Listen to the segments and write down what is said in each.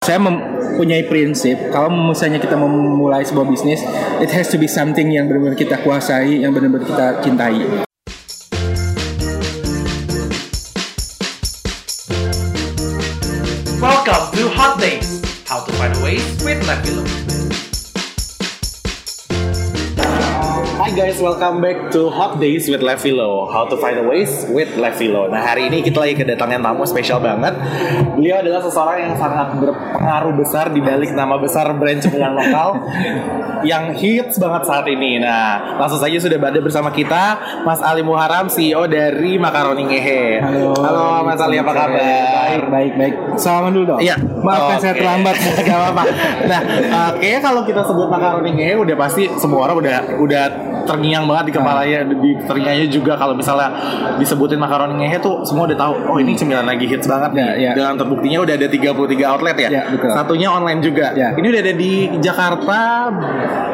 Saya mempunyai prinsip kalau misalnya kita memulai sebuah bisnis, it has to be something yang benar-benar kita kuasai, yang benar-benar kita cintai. Welcome to Hot Days. How to find ways with Lefilo. Hi guys, welcome back to Hot Days with Levilo. How to find a ways with Levilo. Nah hari ini kita lagi kedatangan tamu spesial banget. Beliau adalah seseorang yang sangat berpengaruh besar di balik nama besar brand cemilan lokal yang hits banget saat ini. Nah langsung saja sudah ada bersama kita Mas Ali Muharam, CEO dari Makaroni Ngehe. Halo. Halo Mas Ali, apa kabar? Baik, baik, baik. Salaman dulu dong. Iya. Maafkan saya Oke. terlambat. Gak apa-apa. Nah, uh, kayaknya kalau kita sebut makaroni ngehe udah pasti semua orang udah udah terngiang banget di kepalanya, di telinganya juga kalau misalnya disebutin makaroni ngehe tuh semua udah tahu. Oh, ini cemilan lagi hits banget nih. Ya, ya. Dengan terbuktinya udah ada 33 outlet ya. Ya, betul. Satunya online juga. Ya. Ini udah ada di Jakarta,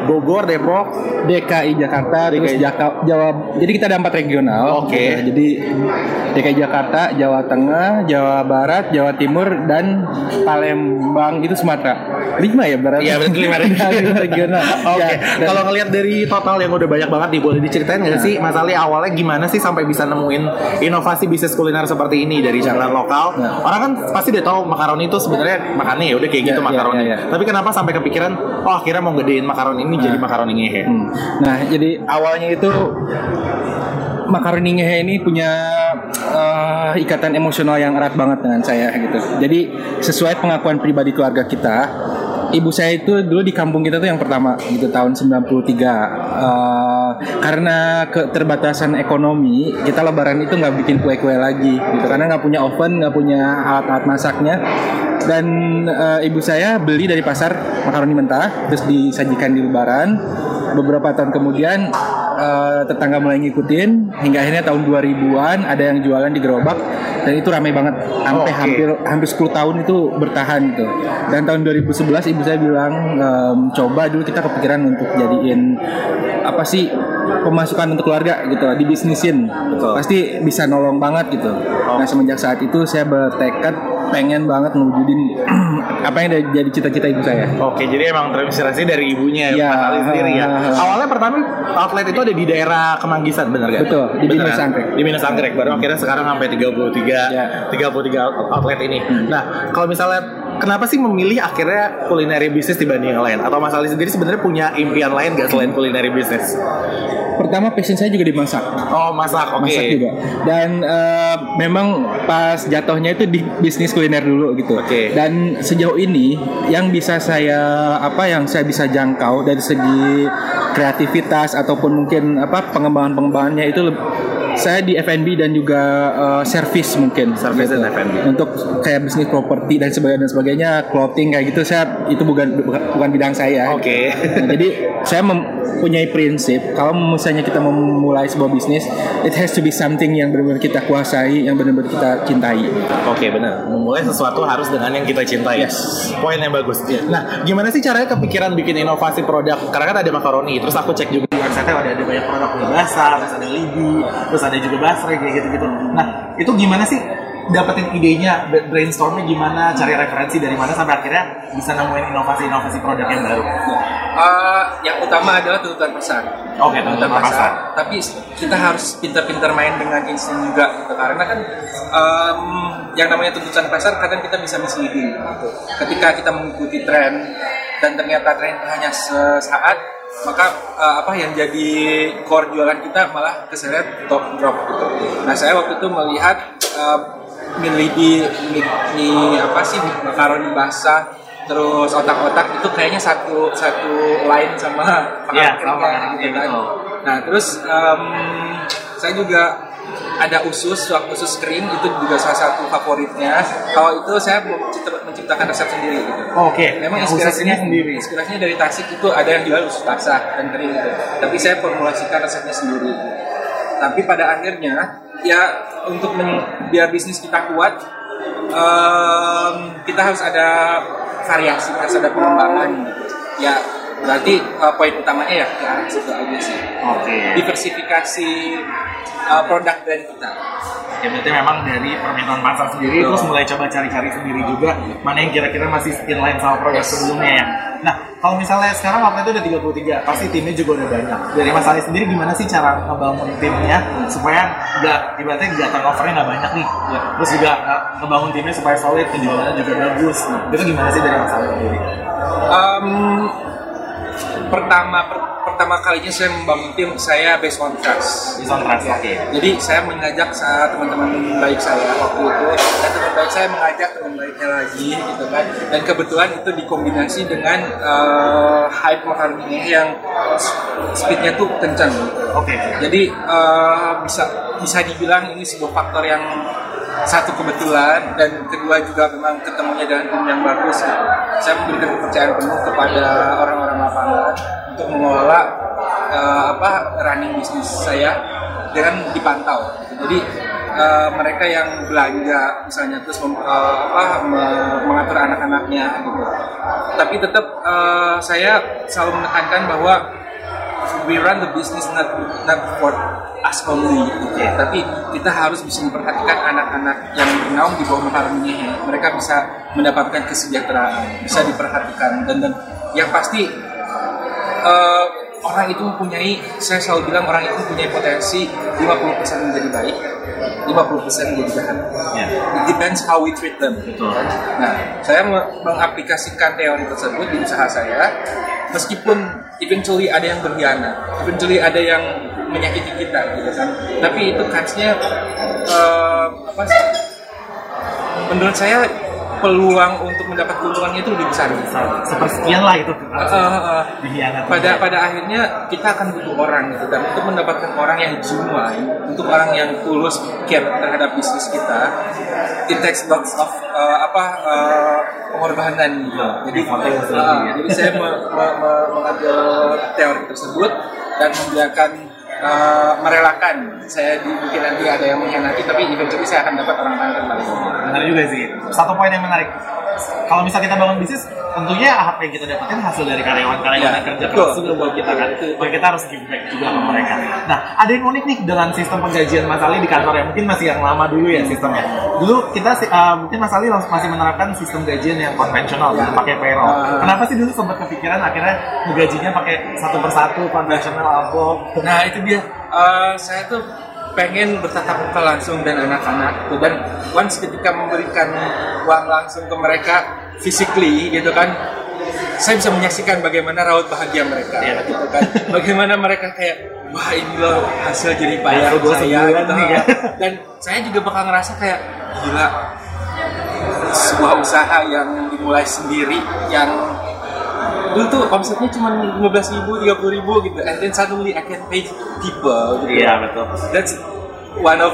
Bogor, Depok. DKI Jakarta, terus DKI. Jaka- Jawa. Jadi kita ada empat regional. Oke. Gitu. Jadi DKI Jakarta, Jawa Tengah, Jawa Barat, Jawa Timur, dan Palembang itu Sumatera. Lima ya berarti. Iya, berarti lima regional. Oke, Ya, kalau ngelihat dari total yang udah banyak banget nih, boleh diceritain nggak sih Mas Ali awalnya gimana sih sampai bisa nemuin inovasi bisnis kuliner seperti ini dari jalan lokal? Ya. Orang kan pasti udah tahu makaroni itu sebenarnya makannya ya udah kayak gitu Ya, ya, makaroni. ya, ya. Tapi kenapa sampai kepikiran, oh akhirnya mau gedein makaroni ini jadi makaroni ngehe? Hmm. Nah, jadi awalnya itu makaroni ngehe ini punya eh, ikatan emosional yang erat banget dengan saya gitu. Jadi sesuai pengakuan pribadi keluarga kita, ibu saya itu dulu di kampung kita tuh yang pertama gitu tahun 93. Eh, karena keterbatasan ekonomi, kita lebaran itu nggak bikin kue-kue lagi gitu karena nggak punya oven, nggak punya alat-alat masaknya. Dan eh, ibu saya beli dari pasar makaroni mentah terus disajikan di lebaran beberapa tahun kemudian eh, tetangga mulai ngikutin hingga akhirnya tahun 2000-an ada yang jualan di gerobak dan itu ramai banget sampai Oke. hampir hampir 10 tahun itu bertahan gitu. Dan tahun 2011 ibu saya bilang ehm, coba dulu kita kepikiran untuk jadiin apa sih pemasukan untuk keluarga gitu di bisnisin. Betul. Pasti bisa nolong banget gitu. Nah, semenjak saat itu saya bertekad pengen banget mewujudin apa yang jadi cita-cita ibu saya. Oke, jadi emang terinspirasi dari ibunya Iya. Mas Ali sendiri ya. Awalnya pertama outlet itu ada di daerah Kemanggisan, benar gak? Betul, di Binus kan? Anggrek. Di Binus Anggrek, baru akhirnya sekarang sampai 33 Ya. 33 outlet ini. Nah, kalau misalnya kenapa sih memilih akhirnya kulineri bisnis dibanding yang lain? Atau Mas Ali sendiri sebenarnya punya impian lain gak selain kulineri bisnis? Pertama passion saya juga dimasak. Oh, masak, oke. masak juga dan eh, memang pas jatuhnya itu di bisnis kuliner dulu gitu Oke. dan sejauh ini yang bisa saya apa yang saya bisa jangkau dari segi kreativitas ataupun mungkin apa pengembangan pengembangannya itu saya di F&B dan juga eh, service mungkin Service dan F&B. untuk kayak bisnis properti dan sebagainya dan sebagainya clothing kayak gitu saya itu bukan bukan, bidang saya Oke. Nah, jadi saya mempunyai prinsip kalau misalnya kita memulai sebuah bisnis, it has to be something yang benar-benar kita kuasai, yang benar-benar kita cintai. Oke benar. Memulai sesuatu harus dengan yang kita cintai. Yes. Poin yang bagus. Nah, gimana sih caranya kepikiran bikin inovasi produk? Karena kan ada makaroni. Terus aku cek juga website ada ada banyak produk mie basah, terus ada libi, terus ada juga basreng kayak gitu-gitu. Nah, itu gimana sih dapetin idenya, brainstormnya gimana, cari referensi dari mana sampai akhirnya bisa nemuin inovasi-inovasi produk yang baru. Uh, yang utama adalah tuntutan pasar. Oke, tuntutan pasar. Tapi kita harus pintar-pintar main dengan insting juga, gitu. karena kan em, yang namanya tuntutan pasar kadang kita bisa misleading. Gitu. Ketika kita mengikuti tren dan ternyata tren hanya sesaat, maka eh, apa yang jadi core jualan kita malah keseret top drop gitu. Nah saya waktu itu melihat eh, mie libi, mie, mie apa sih makaroni basah, terus otak-otak itu kayaknya satu satu line sama Iya, sama kering makaroni gitu kan. betul. Nah terus em, saya juga ada usus, suap usus kering itu juga salah satu favoritnya. Kalau itu saya mencipta- menciptakan resep sendiri. Gitu. Oke, Memang yang inspirasinya sendiri. Inspirasinya dari Tasik itu ada yang jual usus basah dan kering gitu. Tapi saya formulasikan resepnya sendiri. Tapi pada akhirnya ya untuk men- biar bisnis kita kuat, em, kita harus ada variasi, harus ada pengembangan. Gitu. Ya berarti eh, poin utamanya ya ke arah situ aja sih. Oke. Diversifikasi eh, produk brand kita. Ya berarti memang dari permintaan pasar sendiri Betul. terus mulai coba cari-cari sendiri juga mana yang kira-kira masih inline sama produk Yes. sebelumnya ya. Nah, kalau misalnya sekarang waktu itu udah 33, pasti timnya juga udah banyak. Dari Mas Ali sendiri gimana sih cara ngebangun timnya supaya nggak ibaratnya nggak turnovernya nggak banyak nih. Ya. Terus juga uh, ngebangun timnya supaya solid, penjualannya juga bagus. Nah, itu gimana sih dari Mas Ali sendiri? Um, pertama per- pertama kalinya saya membangun tim saya based on trust. Di Sontras, Ya. oke. Jadi saya mengajak sa- teman-teman baik saya waktu itu dan teman baik saya mengajak teman baiknya lagi gitu kan. Dan kebetulan itu dikombinasi dengan uh, hype marketingnya yang speednya tuh kencang. Oke. Jadi eh, bisa bisa dibilang ini sebuah faktor yang satu kebetulan dan kedua juga memang ketemunya dengan tim yang bagus. gitu. Saya memberikan kepercayaan penuh kepada orang-orang lapangan untuk mengelola eh, apa running bisnis saya dengan dipantau. Jadi eh, mereka yang belanja misalnya terus mem- eh, apa me- mengatur anak-anaknya gitu. Tapi tetap eh, saya selalu menekankan bahwa we run the business not not for us only gitu tapi kita harus bisa memperhatikan anak-anak yang bernaung di bawah makaroninya mereka bisa mendapatkan kesejahteraan bisa diperhatikan dan dan yang pasti eh, orang itu mempunyai saya selalu bilang orang itu mempunyai potensi 50% menjadi baik 50% menjadi jahat Ya. it depends how we treat them Betul. Nah, saya me- mengaplikasikan teori tersebut di usaha saya, meskipun eventually ada yang berkhianat, eventually ada yang menyakiti kita, gitu kan. Tapi itu kansnya eh, apa sih? Menurut saya peluang untuk mendapat keuntungannya itu lebih besar. Sepersekian lah itu. Eh, eh. Dikhianati. pada pada akhirnya kita akan butuh orang gitu dan untuk mendapatkan orang yang genuine untuk orang yang tulus care terhadap bisnis kita it takes lots of uh, apa uh, pengorbanan gitu jadi uh, jadi saya me- me- me- mengambil teori tersebut dan membiarkan uh, merelakan saya di, mungkin nanti ada yang mengkhianati tapi eventually saya akan dapat orang-orang yang kembali Benar juga sih. Satu poin yang menarik. Kalau misalnya kita bangun bisnis, tentunya apa yang kita dapetin hasil dari karyawan-karyawan Ya, yang kerja keras juga buat kita kan. Buat kita harus give back juga ke mereka. Nah, ada yang unik nih dengan sistem penggajian Mas Ali di kantor ya. Mungkin masih yang lama dulu ya sistemnya. Dulu kita uh, mungkin Mas Ali langsung masih menerapkan sistem gajian yang konvensional, Ya. gitu, pakai payroll. Ah. Kenapa sih dulu sempat kepikiran akhirnya gajinya pakai satu persatu konvensional amplop? Nah itu dia. Eh, saya tuh pengen bertatap muka langsung dengan anak-anak dan once ketika memberikan uang langsung ke mereka physically gitu kan saya bisa menyaksikan bagaimana raut bahagia mereka Iya. gitu kan bagaimana mereka kayak wah ini loh hasil payah Hasil gua saya gitu. nih, ya. dan saya juga bakal ngerasa kayak gila sebuah usaha yang dimulai sendiri yang dulu tuh omsetnya cuma 15 ribu, 30 ribu gitu. And then suddenly I can pay people gitu. Iya, betul. that's one of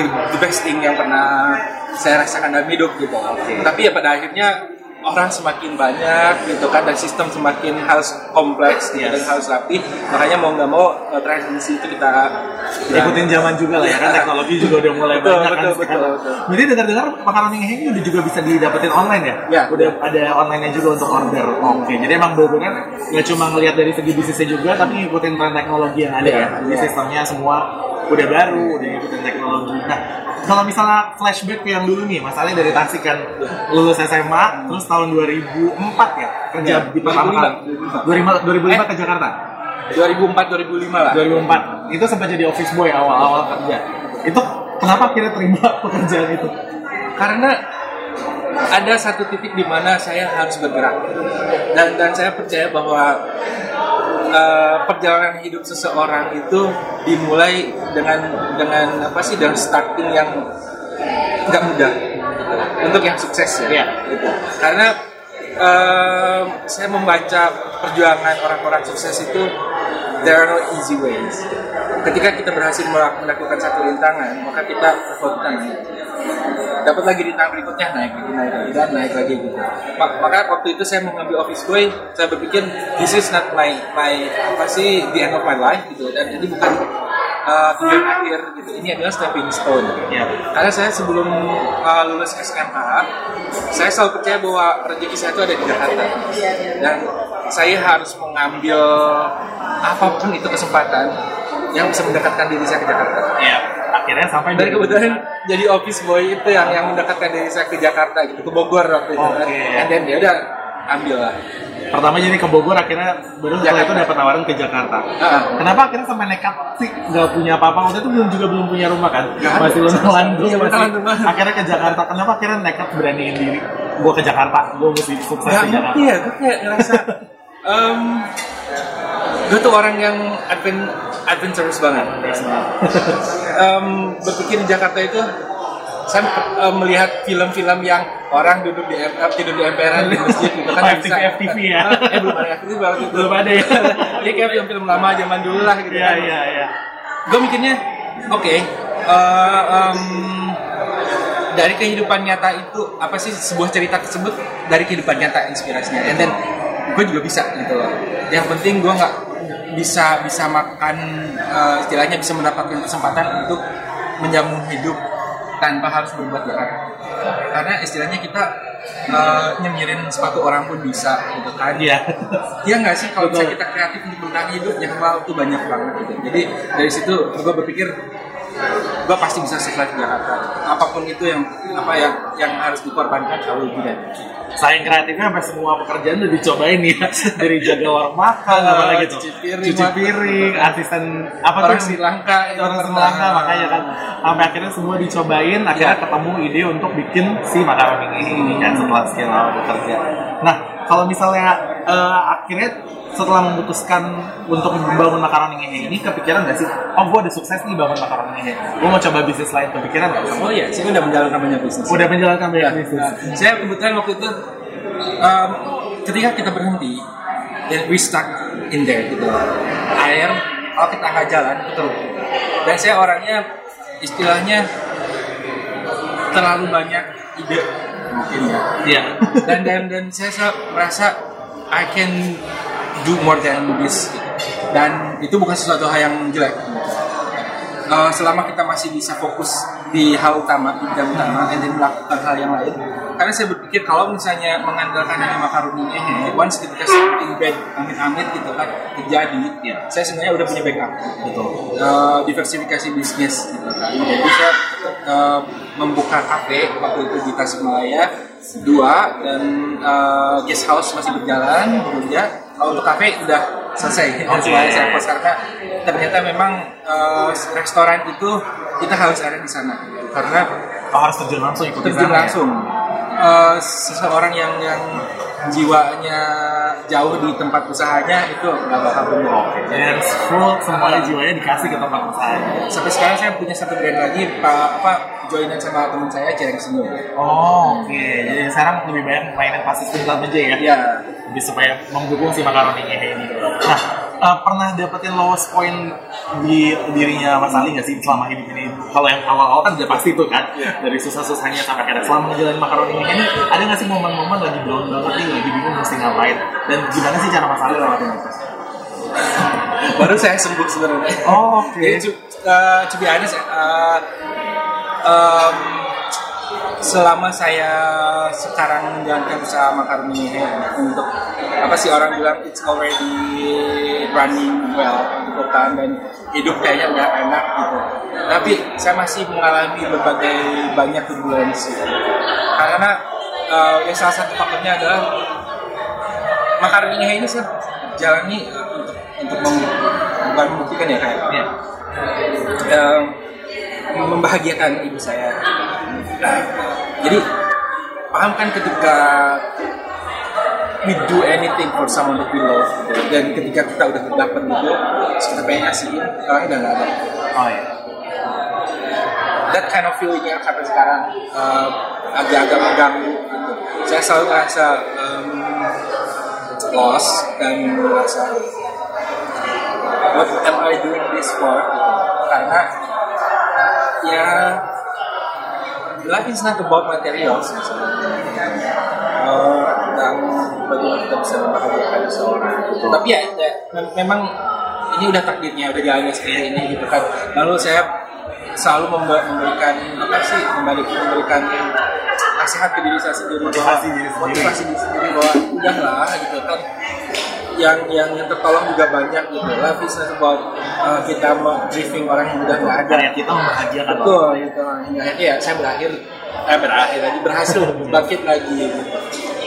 the, the best thing yang pernah saya rasakan dalam hidup gitu. Tapi ya pada akhirnya orang semakin banyak gitu kan dan sistem semakin harus kompleks gitu, Yes. dan harus rapi makanya mau nggak mau eh, transisi itu kita ikutin zaman juga lah ya kan teknologi juga udah mulai Betul, banyak kan betul, betul, betul. Jadi dengar-dengar makanan yang ini udah juga bisa didapetin online ya? Ya. Udah ada online-nya juga untuk order. Oke, jadi emang benar-benar nggak cuma ngelihat dari segi bisnisnya juga, tapi ngikutin tren teknologi yang ada ya. Ya, Jadi ya. sistemnya semua udah baru, udah ngikutin teknologi. Nah, kalau misalnya flashback yang dulu nih, Mas Ali dari Tasik kan lulus SMA, terus tahun 2004 ya kerja Ya, di pertama kali. 2005. 2005, 2005 Eh. ke Jakarta. 2004 2005 lah 2004 itu sempat jadi office boy awal-awal kerja itu kenapa akhirnya terima pekerjaan itu karena ada satu titik di mana saya harus bergerak dan dan saya percaya bahwa eh, perjalanan hidup seseorang itu dimulai dengan dengan apa sih dengan starting yang nggak mudah untuk yang sukses ya Iya. gitu. karena eh, saya membaca perjuangan orang-orang sukses itu there are no easy ways. Ketika kita berhasil melak- melakukan satu rintangan maka kita perform naik. Dapat lagi rintangan berikutnya naik lagi naik lagi dan naik lagi gitu. Ma- maka waktu itu saya mengambil office boy saya berpikir this is not my my apa sih the end of my life gitu. Dan ini bukan uh, tujuan akhir gitu. Ini adalah stepping stone. Iya. karena saya sebelum uh, lulus SMA saya selalu percaya bahwa rezeki saya itu ada di Jakarta. Dan saya harus mengambil apa pun itu kesempatan yang bisa mendekatkan diri saya ke Jakarta Iya. akhirnya sampai Dan 2009. kebetulan jadi office boy itu yang yang mendekatkan diri saya ke Jakarta gitu, ke Bogor waktu itu. Oke. And then ya udah ambil lah. pertama jadi ke Bogor akhirnya baru setelah itu dapat tawaran ke Jakarta. Ah. Kenapa akhirnya sampai nekat sih nggak punya apa-apa waktu itu belum juga belum punya rumah kan? Ada. masih lunalan dulu Iya, masih. rumah. Akhirnya ke Jakarta. Kenapa akhirnya nekat beraniin diri? Gue ke Jakarta, gue mesti sukses Gak di Jakarta. ngerti ya, gue kayak ngerasa um, gue tuh orang yang advent, adventurous banget. um, berpikir di Jakarta itu saya uh, melihat film-film yang orang duduk di em- uh, tidur di emperan di masjid gitu kan Oh, nggak FTV, FTV ya? eh belum ada FTV itu Belum ada ya? Ini kayak film-film lama zaman dulu lah gitu Iya kan iya iya. gue mikirnya oke eh, em, dari kehidupan nyata itu apa sih sebuah cerita tersebut dari kehidupan nyata inspirasinya and then gue juga bisa gitu loh yang penting gue nggak bisa bisa makan eh, istilahnya bisa mendapatkan kesempatan untuk menyambung hidup tanpa harus berbuat jahat karena istilahnya kita eh, nyemirin sepatu orang pun bisa gitu kan Iya. Iya nggak sih kalau misalnya kita kreatif untuk bertahan hidup yang wow itu banyak banget gitu. Jadi dari situ gue berpikir gue pasti bisa di Jakarta. Apa pun itu yang apa yang yang harus dikorbankan kalau tidak. Saking kreatifnya sampai semua pekerjaan udah dicobain ya. Dari jaga warung makan Ah, apa lagi tuh. cuci piring, cuci piring asisten apa Orang tuh Sri Lanka orang Sri. Lanka makanya kan. Sampai akhirnya semua dicobain akhirnya Iya. ketemu ide untuk bikin si makaroni ini kan setelah sekian lama bekerja. Nah kalau misalnya eh, akhirnya setelah memutuskan untuk membangun makaroni ini kepikiran nggak sih? Oh gue udah sukses nih bangun makaroni ini. Gue mau coba bisnis lain kepikiran nggak? Oh iya, saya udah menjalankan banyak bisnis. udah menjalankan Ya, banyak bisnis. Nah, saya kebetulan waktu itu um, ketika kita berhenti dan we stuck in there gitu. Air kalau kita nggak jalan betul. Dan saya orangnya istilahnya terlalu banyak ide mungkin ya. Iya. Dan dan dan saya sa- merasa I can do more than this. Dan itu bukan sesuatu hal yang jelek. Eh, selama kita masih bisa fokus di hal utama di utama dan melakukan hal yang lain karena saya berpikir kalau misalnya mengandalkan hanya makaroni ini once ketika something bad amit-amit gitu kan terjadi saya sebenarnya udah punya backup betul Eh, diversifikasi bisnis gitu kan. Jadi saya eh, membuka kafe waktu itu di Tasikmalaya dua dan eh, guest house masih berjalan bekerja. Kalau untuk kafe udah selesai. Semuanya saya post karena ternyata memang eh, restoran itu kita harus ada di sana karena oh, harus terjun langsung ikutin terjun ya? Eh, seseorang yang yang jiwanya jauh di tempat usahanya itu nggak bakal benar. Jadi harus full semuanya jiwanya dikasih ke tempat usaha. sampai sekarang saya punya satu brand lagi pak apa joinan sama teman saya Cereng Senyum Oh, oke. Jadi sekarang lebih banyak mainin pasti dalam aja ya. ya Lebih supaya mendukung si makaroninya ini. Nah, eh, pernah dapetin lowest point di dirinya Mas Ali nggak sih selama hidup ini? Kalau yang awal-awal kan udah pasti tuh kan, dari susah-susahnya sampai akhirnya selama menjalani makaroni ini, ada nggak sih momen-momen lagi down banget nih, lagi bingung mesti ngapain? Dan gimana sih cara Mas Ali lewatin itu? baru saya sembuh sebenarnya Oh, oke. jadi to, uh, to be honest uh, um, selama saya sekarang menjalankan usaha makaroni ini untuk apa sih orang bilang it's already running well gitu kan dan hidup kayaknya udah enak gitu tapi saya masih mengalami berbagai banyak turbulensi karena uh, yang salah satu faktornya adalah makaroni ini saya jalani untuk untuk bukan membuktikan ya kayak Iya. eh, membahagiakan ibu saya. Jadi paham kan ketika we do anything for someone that we love gitu. dan ketika kita udah dapat itu kita pengen ngasihin orang udah nggak ada Oh iya. that kind of feeling yang sampai sekarang eh, agak-agak mengganggu gitu. saya selalu merasa um, lost dan merasa what am I doing this for gitu. karena ya life is not about materials. Misalnya Eh, tentang bagaimana kita bisa membahagiakan seseorang. Tapi ya, ya, mem- memang ini udah takdirnya udah jalannya seperti ini gitu kan. Lalu saya selalu memberikan apa sih membalik memberikan nasihat ke diri saya sendiri bahwa- Motivasi diri sendiri. motivasi diri sendiri bahwa udahlah gitu kan yang yang yang tertolong juga banyak gitu. Life is not about uh, kita mau briefing orang yang udah nggak ada. Karya kita membahagiakan orang. Betul gitu. Hingga akhirnya ya saya berakhir eh berakhir lagi berhasil bangkit lagi. Gitu.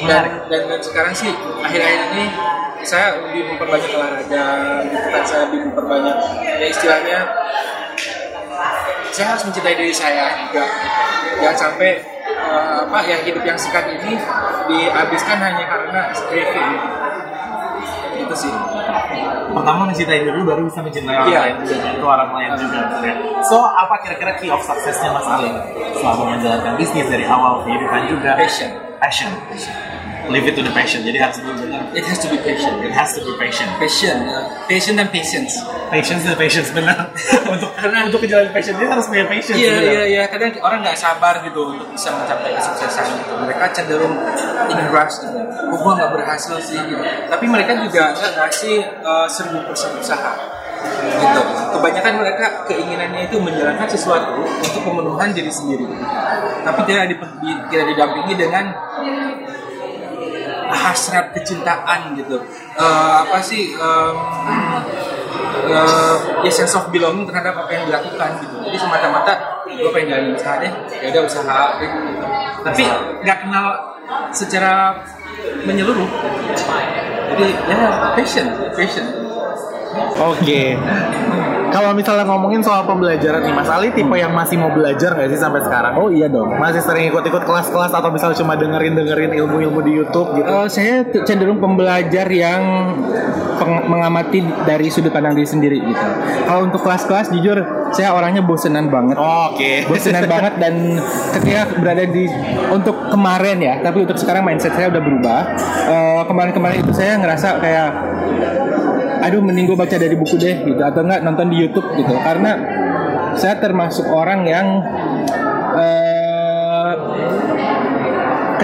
Dan, dan dan sekarang sih akhir-akhir ini saya lebih memperbanyak olahraga, gitu kan saya lebih memperbanyak ya istilahnya saya harus mencintai diri saya juga jangan sampai eh, apa ya hidup yang singkat ini dihabiskan hanya karena craving itu sih Pertama mencintai diri baru bisa mencintai orang Iya. lain juga. Dan itu orang lain juga. betul ya. So apa kira-kira key of successnya Mas Ali selama menjalankan bisnis dari awal kehidupan juga? passion Passion. Live it to the passion. Jadi harus benar it has to be passion It has to be passion. passion uh, passion dan patience Patience dan patience benar. untuk karena untuk menjalani passion ini harus punya patience. Iya iya iya kadang orang nggak sabar gitu untuk bisa mencapai kesuksesan gitu. Mereka cenderung ingin rush gitu. Oh, gua nggak berhasil sih gitu. Tapi mereka juga nggak ngasih uh, seribu persen usaha gitu. Kebanyakan mereka keinginannya itu menjalankan sesuatu untuk pemenuhan diri sendiri. Tapi tidak tidak didampingi dengan hasrat kecintaan gitu. Eh, apa sih em, eh, ya sense of belonging terhadap apa yang dilakukan gitu. Jadi semata-mata gue pengen jalan usaha deh, ya udah usaha. Gitu. Tapi nggak kenal secara menyeluruh. Jadi ya passion, passion. Oke. Kalau misalnya ngomongin soal pembelajaran nih, Mas Ali tipe yang masih mau belajar nggak sih sampai sekarang? Oh iya dong. Masih sering ikut-ikut kelas-kelas atau misalnya cuma dengerin-dengerin ilmu-ilmu di YouTube gitu? Eh, saya cenderung pembelajar yang peng- mengamati dari sudut pandang diri sendiri gitu. Kalau untuk kelas-kelas jujur saya orangnya bosenan banget. Oh, Oke. bosenan banget dan ketika berada di untuk kemarin ya tapi untuk sekarang mindset saya udah berubah Eh, kemarin-kemarin itu saya ngerasa kayak aduh mending gue baca dari buku deh gitu atau enggak nonton di YouTube gitu karena saya termasuk orang yang eh,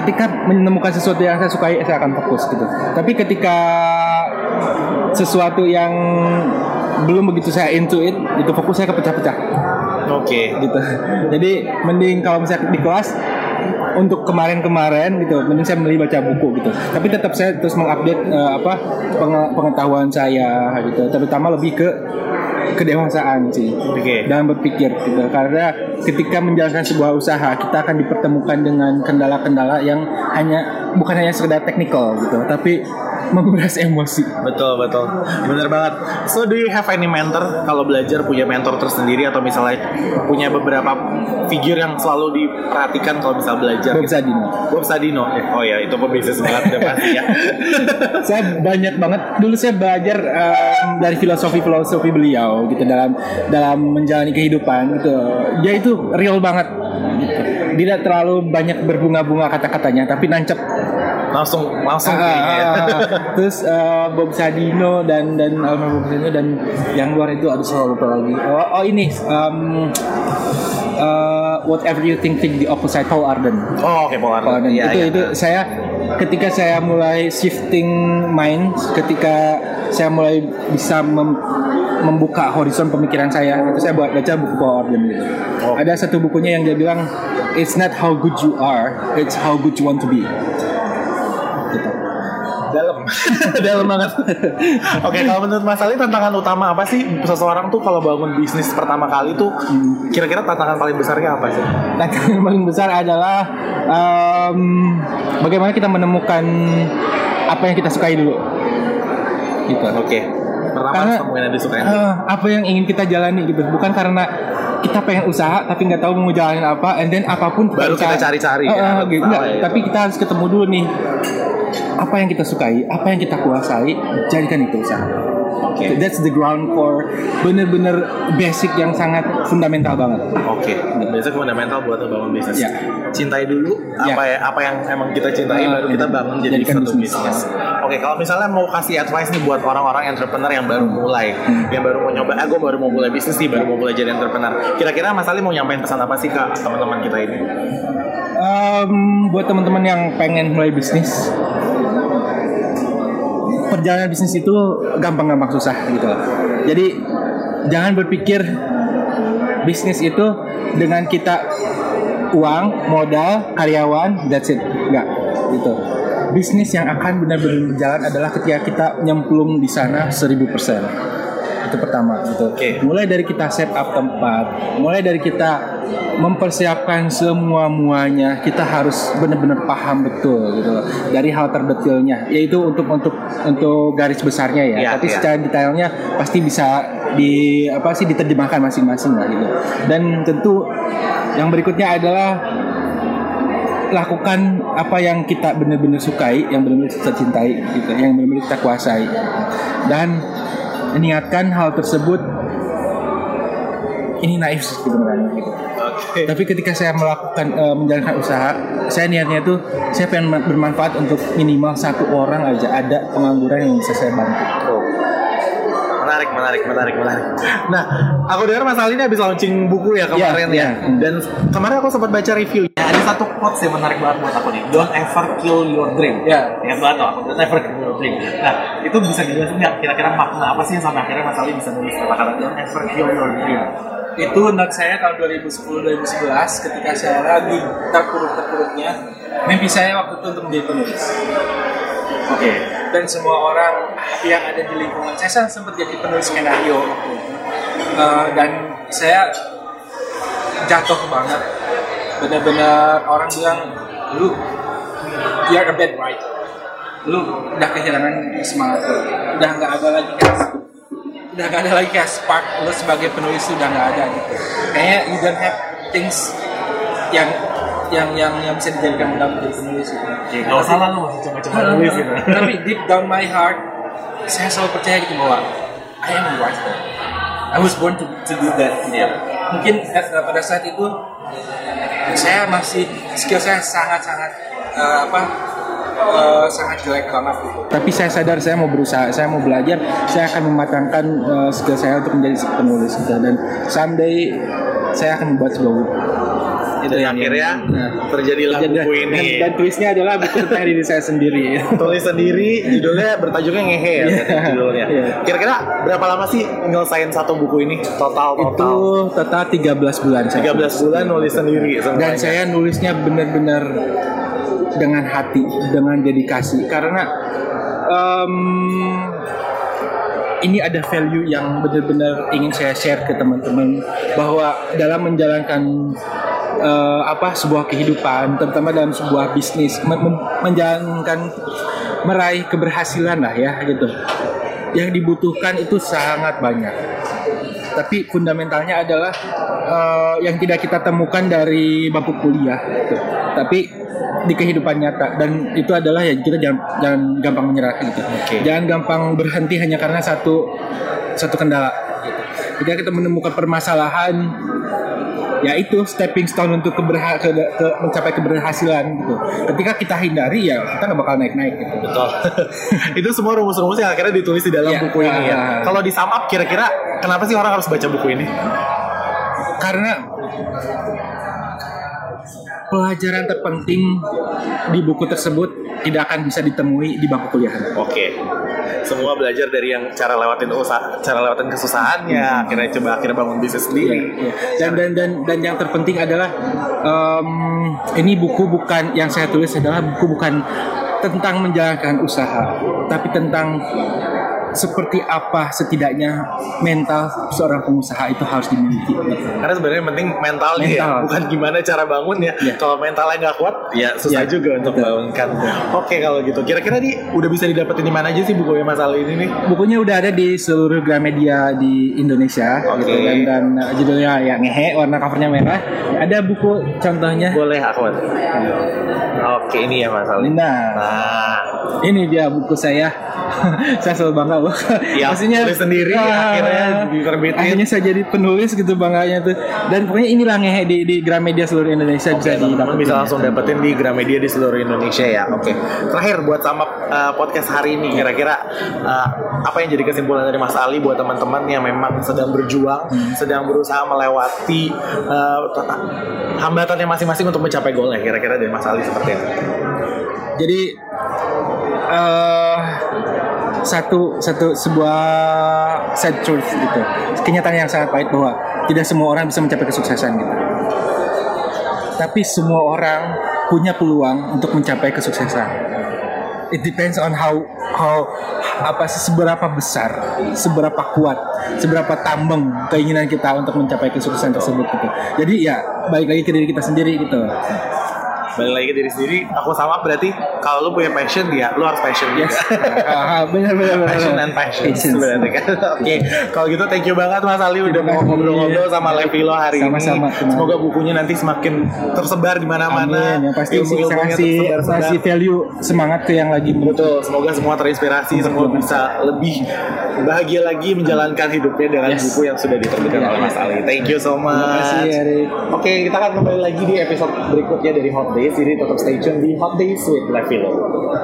ketika menemukan sesuatu yang saya sukai saya akan fokus gitu tapi ketika sesuatu yang belum begitu saya into it itu fokus saya kepecah-pecah Oke. gitu. Jadi mending kalau misalnya di kelas untuk kemarin-kemarin gitu, mending saya beli baca buku gitu. Tapi tetap saya terus mengupdate eh, apa penge- pengetahuan saya gitu, terutama lebih ke kedewasaan sih Oke. dalam berpikir gitu. Karena ketika menjalankan sebuah usaha kita akan dipertemukan dengan kendala-kendala yang hanya bukan hanya sekedar teknikal gitu, tapi menguras emosi. Betul betul, bener banget. So do you have any mentor? Kalau belajar punya mentor tersendiri atau misalnya punya beberapa figur yang selalu diperhatikan kalau misal belajar? Bob Sadino. Bob Sadino. Eh, Oh ya itu pebisnis banget udah pasti ya. saya banyak banget dulu saya belajar em, dari filosofi filosofi beliau gitu dalam dalam menjalani kehidupan gitu dia itu real banget gitu. tidak terlalu banyak berbunga-bunga kata-katanya tapi nancep langsung langsung Ah, kayaknya ya. ah, ah. terus eh, Bob Sadino dan dan almarhum Bob Sadino dan yang luar itu aduh saya lupa lagi oh, oh ini em, eh, whatever you think think the opposite Paul Arden Oh oke Paul Paul Arden. Arden. Iya, itu iya. itu saya ketika saya mulai shifting mind, ketika saya mulai bisa mem- membuka horizon pemikiran saya, itu saya buat baca buku Paul Arden gitu. Oh. Ada satu bukunya yang dia bilang, it's not how good you are, it's how good you want to be. Dalam. Dalam banget. Oke, kalau menurut Mas Ali tantangan utama apa sih seseorang tuh kalau bangun bisnis pertama kali tuh kira-kira tantangan paling besarnya apa sih? Tantangan yang paling besar adalah em, bagaimana kita menemukan apa yang kita sukai dulu. Gitu. Oke. Pertama Karena- yang disukain. Eh, apa yang ingin kita jalani gitu bukan karena kita pengen usaha tapi nggak tahu mau jalanin apa and then apa pun Baru kita cari-cari Eh, ya, eh, gitu. ya. tapi kita harus ketemu dulu nih apa yang kita sukai apa yang kita kuasai jadikan itu usaha Oke. that's the ground for bener-bener basic yang sangat fundamental banget Oke, biasanya fundamental buat bangun bisnis. Ya. Cintai dulu Ya. apa ya apa yang emang kita cintai Uh, baru kita bangun jadi satu bisnis. bisnis. Oke, kalau misalnya mau kasih advice nih buat orang-orang entrepreneur yang baru mulai, yang baru mau nyoba, ah gue baru mau mulai bisnis nih, baru mau mulai jadi entrepreneur. Kira-kira Mas Ali mau nyampein pesan apa sih ke teman-teman kita ini? Em, buat teman-teman yang pengen mulai bisnis perjalanan bisnis itu gampang-gampang susah gitu loh. Jadi jangan berpikir bisnis itu dengan kita uang, modal, karyawan, that's it. Enggak, gitu. bisnis yang akan benar-benar berjalan adalah ketika kita nyemplung di sana 1000% itu pertama gitu. Oke. Mulai dari kita set up tempat, mulai dari kita mempersiapkan semua muanya, kita harus benar-benar paham betul gitu loh. Dari hal terdetilnya, yaitu untuk untuk untuk garis besarnya ya. Iya, Tapi iya. secara detailnya pasti bisa di apa sih diterjemahkan masing-masing lah gitu. Dan tentu yang berikutnya adalah lakukan apa yang kita benar-benar sukai, yang benar-benar kita cintai, gitu, yang benar-benar kita kuasai, dan niatkan hal tersebut. Ini naif sih sebenarnya gitu. Oke. Tapi ketika saya melakukan eh, menjalankan usaha, saya niatnya tuh saya pengen ma- bermanfaat untuk minimal satu orang aja ada pengangguran yang bisa saya bantu. Oh. Menarik, menarik, menarik, menarik. Nah, aku dengar Mas Ali ini habis launching buku ya kemarin Iya, ya. iya. Dan kemarin aku sempat baca reviewnya. Ada satu quotes yang menarik banget buat aku nih. Don't ever kill your dream. Ya. Ingat banget tuh aku. Don't ever kill your dream. Nah, itu bisa dijelasin nggak kira-kira makna apa sih yang sampai akhirnya Mas Ali bisa nulis kata-kata don't ever kill your dream. Itu note saya tahun 2010-2011 ketika saya lagi terpuruk-terpuruknya. Mimpi saya waktu itu untuk menjadi penulis. Oke. Dan semua orang yang ada di lingkungan. Saya sempat jadi penulis skenario. Eh, dan saya jatuh banget. Benar-benar orang bilang lu you're a bad writer. Lu udah kehilangan semangat udah nggak ada lagi kayak udah nggak ada lagi kayak spark. Lu sebagai penulis udah nggak ada gitu. Kayaknya you don't have things yang yang yang yang bisa dijadikan modal menjadi penulis gitu. Oke, nggak usah lah lu masih coba-coba nulis gitu. Tapi deep down my heart, saya selalu percaya gitu bahwa I am a writer. I was born to, to do that. Gitu. Iya. Mungkin eh, pada saat itu saya masih skill saya sangat-sangat eh, apa eh, sangat jelek banget gitu. Tapi saya sadar saya mau berusaha, saya mau belajar, saya akan mematangkan eh, skill saya untuk menjadi penulis gitu. dan someday saya akan membuat sebuah buku. Itu Dan yang- akhirnya terjadilah Dan- buku dan- ini. Dan, tulisnya adalah buku tentang diri saya sendiri. tulis sendiri judulnya bertajuknya ngehe ya judulnya Iya. kira-kira berapa lama sih nyelesain satu buku ini total itu total total 13 bulan saya 13 bulan nulis sendiri semuanya. dan saya nulisnya benar-benar dengan hati dengan dedikasi karena em, ini ada value yang benar-benar ingin saya share ke teman-teman bahwa dalam menjalankan eh, apa sebuah kehidupan terutama dalam sebuah bisnis men- men- menjalankan meraih keberhasilan lah ya gitu yang dibutuhkan itu sangat banyak tapi fundamentalnya adalah eh, yang tidak kita temukan dari bangku kuliah gitu. tapi di kehidupan nyata dan itu adalah ya kita jangan jangan gampang menyerah gitu Oke. jangan gampang berhenti hanya karena satu satu kendala gitu. ketika kita menemukan permasalahan ya itu stepping stone untuk keberha ke, ke- mencapai keberhasilan gitu ketika kita hindari ya kita nggak bakal naik naik gitu betul itu semua rumus-rumus yang akhirnya ditulis di dalam Iya. buku ini ya Ah. kalau di sum up kira-kira kenapa sih orang harus baca buku ini karena pelajaran terpenting di buku tersebut tidak akan bisa ditemui di bangku kuliah. oke semua belajar dari yang cara lewatin usaha cara lewatin kesusahannya. Akhirnya coba akhirnya bangun bisnis sendiri. Iya. Dan, dan dan dan yang terpenting adalah em, ini buku bukan yang saya tulis adalah buku bukan tentang menjalankan usaha, tapi tentang seperti apa setidaknya mental seorang pengusaha itu harus dimiliki. Karena sebenarnya penting mentalnya ya, Mental. bukan gimana cara bangun ya. Iya. Kalau mentalnya nggak kuat, ya susah Iya, juga untuk bangunkan. Oke kalau gitu, kira-kira nih udah bisa didapetin di mana aja sih bukunya Mas Ali ini nih? Bukunya udah ada di seluruh Gramedia di Indonesia Oke. gitu dan, dan uh, judulnya ya ngehe warna covernya merah. Ada buku contohnya. Boleh aku. Oke ini ya Mas Ali. Nah, Nah, ini dia buku saya. saya selalu bangga loh. Ya, tulis sendiri, ah, akhirnya diterbitin. Akhirnya saya jadi penulis gitu bangganya tuh. Dan pokoknya inilah ngehe di, di Gramedia seluruh Indonesia Oke, bisa didapetin. bisa langsung dapetin di Gramedia di seluruh Indonesia ya. Oke. Terakhir buat sama uh, podcast hari ini kira-kira uh, apa yang jadi kesimpulan dari Mas Ali buat teman-teman yang memang sedang berjuang, sedang berusaha melewati uh, hambatannya masing-masing untuk mencapai goalnya. Kira-kira dari Mas Ali seperti apa? Jadi eh satu satu sebuah sad truth gitu. Kenyataan yang sangat pahit bahwa tidak semua orang bisa mencapai kesuksesan gitu. Tapi semua orang punya peluang untuk mencapai kesuksesan. it depends on how how apa seberapa besar, seberapa kuat, seberapa tambang keinginan kita untuk mencapai kesuksesan tersebut gitu. Jadi ya balik lagi ke diri kita sendiri gitu. balik lagi ke diri sendiri aku sama berarti kalau lu punya passion ya lu harus passion Yes. juga Ah, benar benar benar. passion and passion sebenarnya kan oke kalau gitu thank you banget Mas Ali udah mau kasih. ngobrol-ngobrol sama Levilo hari Sama-sama, ini terima semoga bukunya nanti semakin tersebar di mana-mana. Yang pasti sih saya Ilmu-ilmunya ngasih tersebar-sebar. ngasih value semangat ke yang lagi Betul, semoga semua terinspirasi, semua bisa lebih bahagia lagi menjalankan hidupnya dengan Yes. buku yang sudah diterbitkan oleh Mas Ali. Thank you so much. Terima kasih. Oke, kita akan kembali lagi di episode berikutnya dari Hot Days. Jadi tetap stay tune di Hot Days with Levilo.